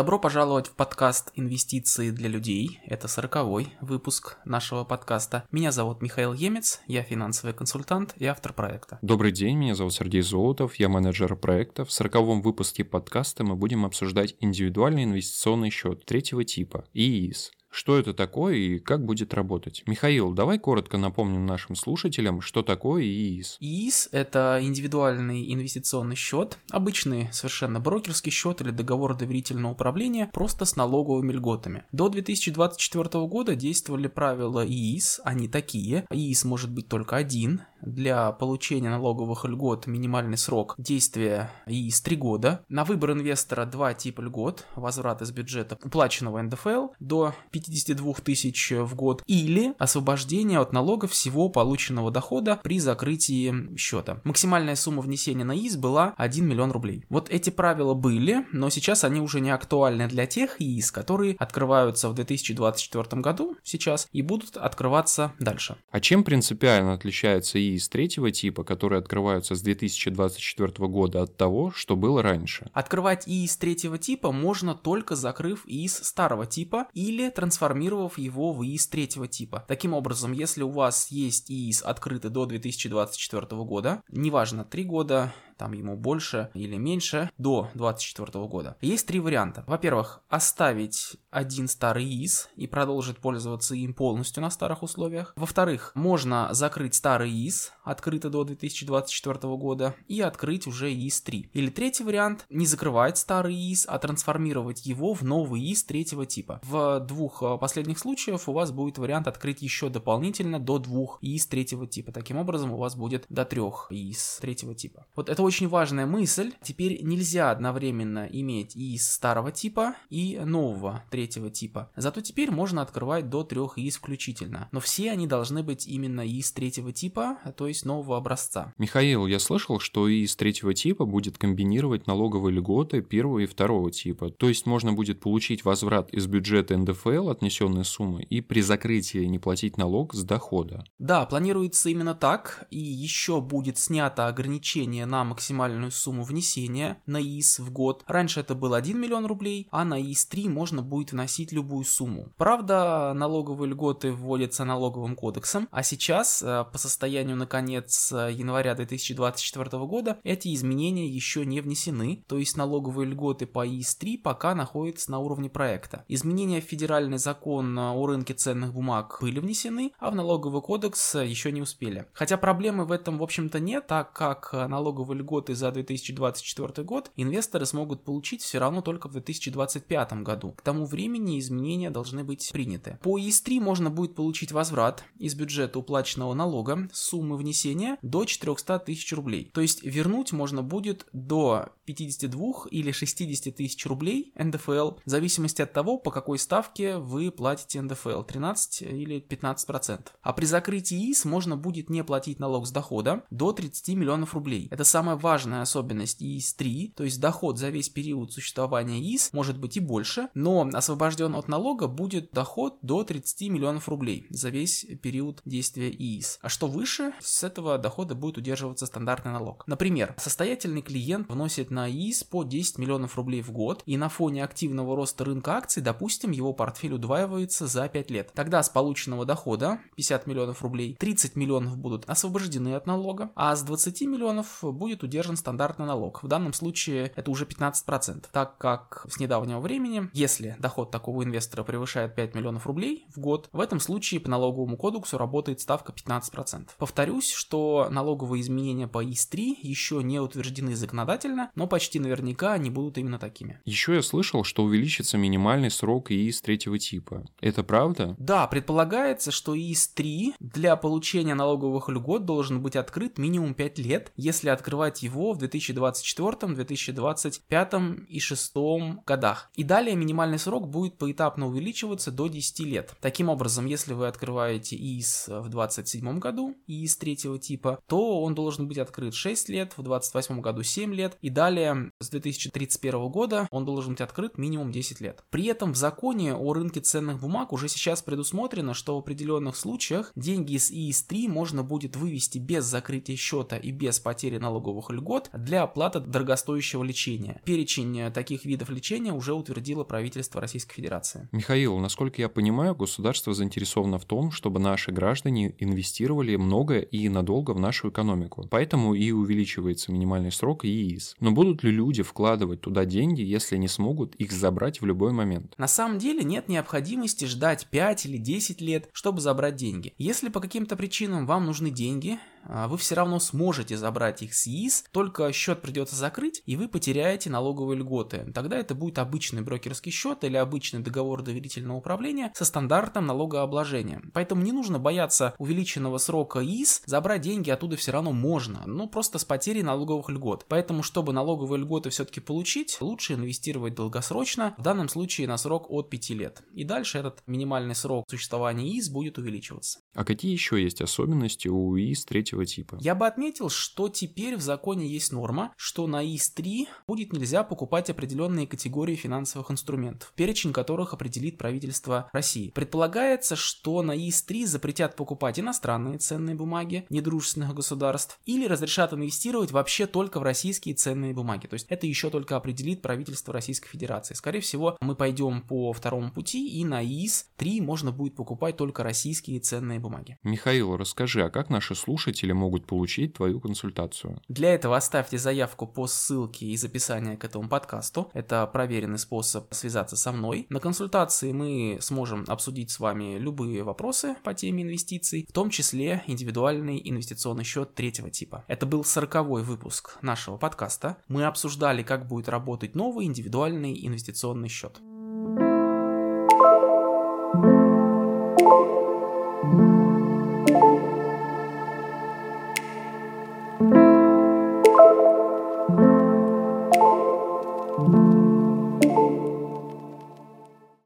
Добро пожаловать в подкаст «Инвестиции для людей». Это сороковой выпуск нашего подкаста. Меня зовут Михаил Емец, я финансовый консультант и автор проекта. Добрый день, меня зовут Сергей Золотов, я менеджер проекта. В сороковом выпуске подкаста мы будем обсуждать индивидуальный инвестиционный счет третьего типа – ИИС. Что это такое и как будет работать? Михаил, давай коротко напомним нашим слушателям, что такое ИИС. ИИС – это индивидуальный инвестиционный счет, обычный совершенно брокерский счет или договор доверительного управления, просто с налоговыми льготами. До 2024 года действовали правила ИИС, они такие. ИИС может быть только один, для получения налоговых льгот минимальный срок действия ИИС 3 года. На выбор инвестора два типа льгот. Возврат из бюджета уплаченного НДФЛ до 52 тысяч в год или освобождение от налога всего полученного дохода при закрытии счета. Максимальная сумма внесения на ИИС была 1 миллион рублей. Вот эти правила были, но сейчас они уже не актуальны для тех ИИС, которые открываются в 2024 году сейчас и будут открываться дальше. А чем принципиально отличается ИИС из третьего типа, которые открываются с 2024 года от того, что было раньше. Открывать ИИС третьего типа можно только закрыв ИИС старого типа или трансформировав его в ИИС третьего типа. Таким образом, если у вас есть ИИС открытый до 2024 года, неважно, 3 года, там ему больше или меньше, до 2024 года. Есть три варианта. Во-первых, оставить один старый ИИС и продолжить пользоваться им полностью на старых условиях. Во-вторых, можно закрыть старый ИИС, открытый до 2024 года, и открыть уже ИИС-3. Или третий вариант, не закрывать старый ИИС, а трансформировать его в новый ИИС третьего типа. В двух э, последних случаях у вас будет вариант открыть еще дополнительно до двух ИИС третьего типа. Таким образом, у вас будет до трех ИИС третьего типа. Вот это очень важная мысль. Теперь нельзя одновременно иметь и из старого типа, и нового третьего типа. Зато теперь можно открывать до трех ИИС включительно. Но все они должны быть именно из третьего типа, то есть нового образца. Михаил, я слышал, что из третьего типа будет комбинировать налоговые льготы первого и второго типа. То есть можно будет получить возврат из бюджета НДФЛ отнесенной суммы и при закрытии не платить налог с дохода. Да, планируется именно так. И еще будет снято ограничение на максимальную сумму внесения на ИИС в год. Раньше это был 1 миллион рублей, а на ИИС-3 можно будет вносить любую сумму. Правда, налоговые льготы вводятся налоговым кодексом, а сейчас, э, по состоянию на конец э, января 2024 года, эти изменения еще не внесены, то есть налоговые льготы по ИИС-3 пока находятся на уровне проекта. Изменения в федеральный закон о рынке ценных бумаг были внесены, а в налоговый кодекс э, еще не успели. Хотя проблемы в этом, в общем-то, нет, так как налоговые льготы за 2024 год инвесторы смогут получить все равно только в 2025 году. К тому времени изменения должны быть приняты. По ИС-3 можно будет получить возврат из бюджета уплаченного налога суммы внесения до 400 тысяч рублей. То есть вернуть можно будет до 52 или 60 тысяч рублей НДФЛ в зависимости от того, по какой ставке вы платите НДФЛ 13 или 15 процентов. А при закрытии ИС можно будет не платить налог с дохода до 30 миллионов рублей. Это самое важная особенность ИИС-3, то есть доход за весь период существования ИИС может быть и больше, но освобожден от налога будет доход до 30 миллионов рублей за весь период действия ИИС. А что выше, с этого дохода будет удерживаться стандартный налог. Например, состоятельный клиент вносит на ИИС по 10 миллионов рублей в год, и на фоне активного роста рынка акций, допустим, его портфель удваивается за 5 лет. Тогда с полученного дохода 50 миллионов рублей 30 миллионов будут освобождены от налога, а с 20 миллионов будет удержан стандартный налог. В данном случае это уже 15%, так как с недавнего времени, если доход такого инвестора превышает 5 миллионов рублей в год, в этом случае по налоговому кодексу работает ставка 15%. Повторюсь, что налоговые изменения по ИС-3 еще не утверждены законодательно, но почти наверняка они будут именно такими. Еще я слышал, что увеличится минимальный срок ИИС третьего типа. Это правда? Да, предполагается, что ИИС-3 для получения налоговых льгот должен быть открыт минимум 5 лет, если открывать его в 2024, 2025 и 2026 годах. И далее минимальный срок будет поэтапно увеличиваться до 10 лет. Таким образом, если вы открываете ИИС в 2027 году, ИИС третьего типа, то он должен быть открыт 6 лет, в 2028 году 7 лет, и далее с 2031 года он должен быть открыт минимум 10 лет. При этом в законе о рынке ценных бумаг уже сейчас предусмотрено, что в определенных случаях деньги из ИИС-3 можно будет вывести без закрытия счета и без потери налоговых льгот для оплаты дорогостоящего лечения. Перечень таких видов лечения уже утвердило правительство Российской Федерации. Михаил, насколько я понимаю, государство заинтересовано в том, чтобы наши граждане инвестировали много и надолго в нашу экономику. Поэтому и увеличивается минимальный срок ИИС. Но будут ли люди вкладывать туда деньги, если не смогут их забрать в любой момент? На самом деле нет необходимости ждать 5 или 10 лет, чтобы забрать деньги. Если по каким-то причинам вам нужны деньги, вы все равно сможете забрать их с ИИС, только счет придется закрыть, и вы потеряете налоговые льготы. Тогда это будет обычный брокерский счет или обычный договор доверительного управления со стандартом налогообложения. Поэтому не нужно бояться увеличенного срока ИИС, забрать деньги оттуда все равно можно, но просто с потерей налоговых льгот. Поэтому, чтобы налоговые льготы все-таки получить, лучше инвестировать долгосрочно, в данном случае на срок от 5 лет. И дальше этот минимальный срок существования ИИС будет увеличиваться. А какие еще есть особенности у ИИС третьего типа? Я бы отметил, что теперь в законе есть норма, что на ИИС-3 будет нельзя покупать определенные категории финансовых инструментов, перечень которых определит правительство России. Предполагается, что на ИИС-3 запретят покупать иностранные ценные бумаги недружественных государств или разрешат инвестировать вообще только в российские ценные бумаги. То есть это еще только определит правительство Российской Федерации. Скорее всего, мы пойдем по второму пути и на ИИС-3 можно будет покупать только российские ценные бумаги. Михаил, расскажи, а как наши слушатели слушатели могут получить твою консультацию. Для этого оставьте заявку по ссылке из описания к этому подкасту. Это проверенный способ связаться со мной. На консультации мы сможем обсудить с вами любые вопросы по теме инвестиций, в том числе индивидуальный инвестиционный счет третьего типа. Это был сороковой выпуск нашего подкаста. Мы обсуждали, как будет работать новый индивидуальный инвестиционный счет. Thank you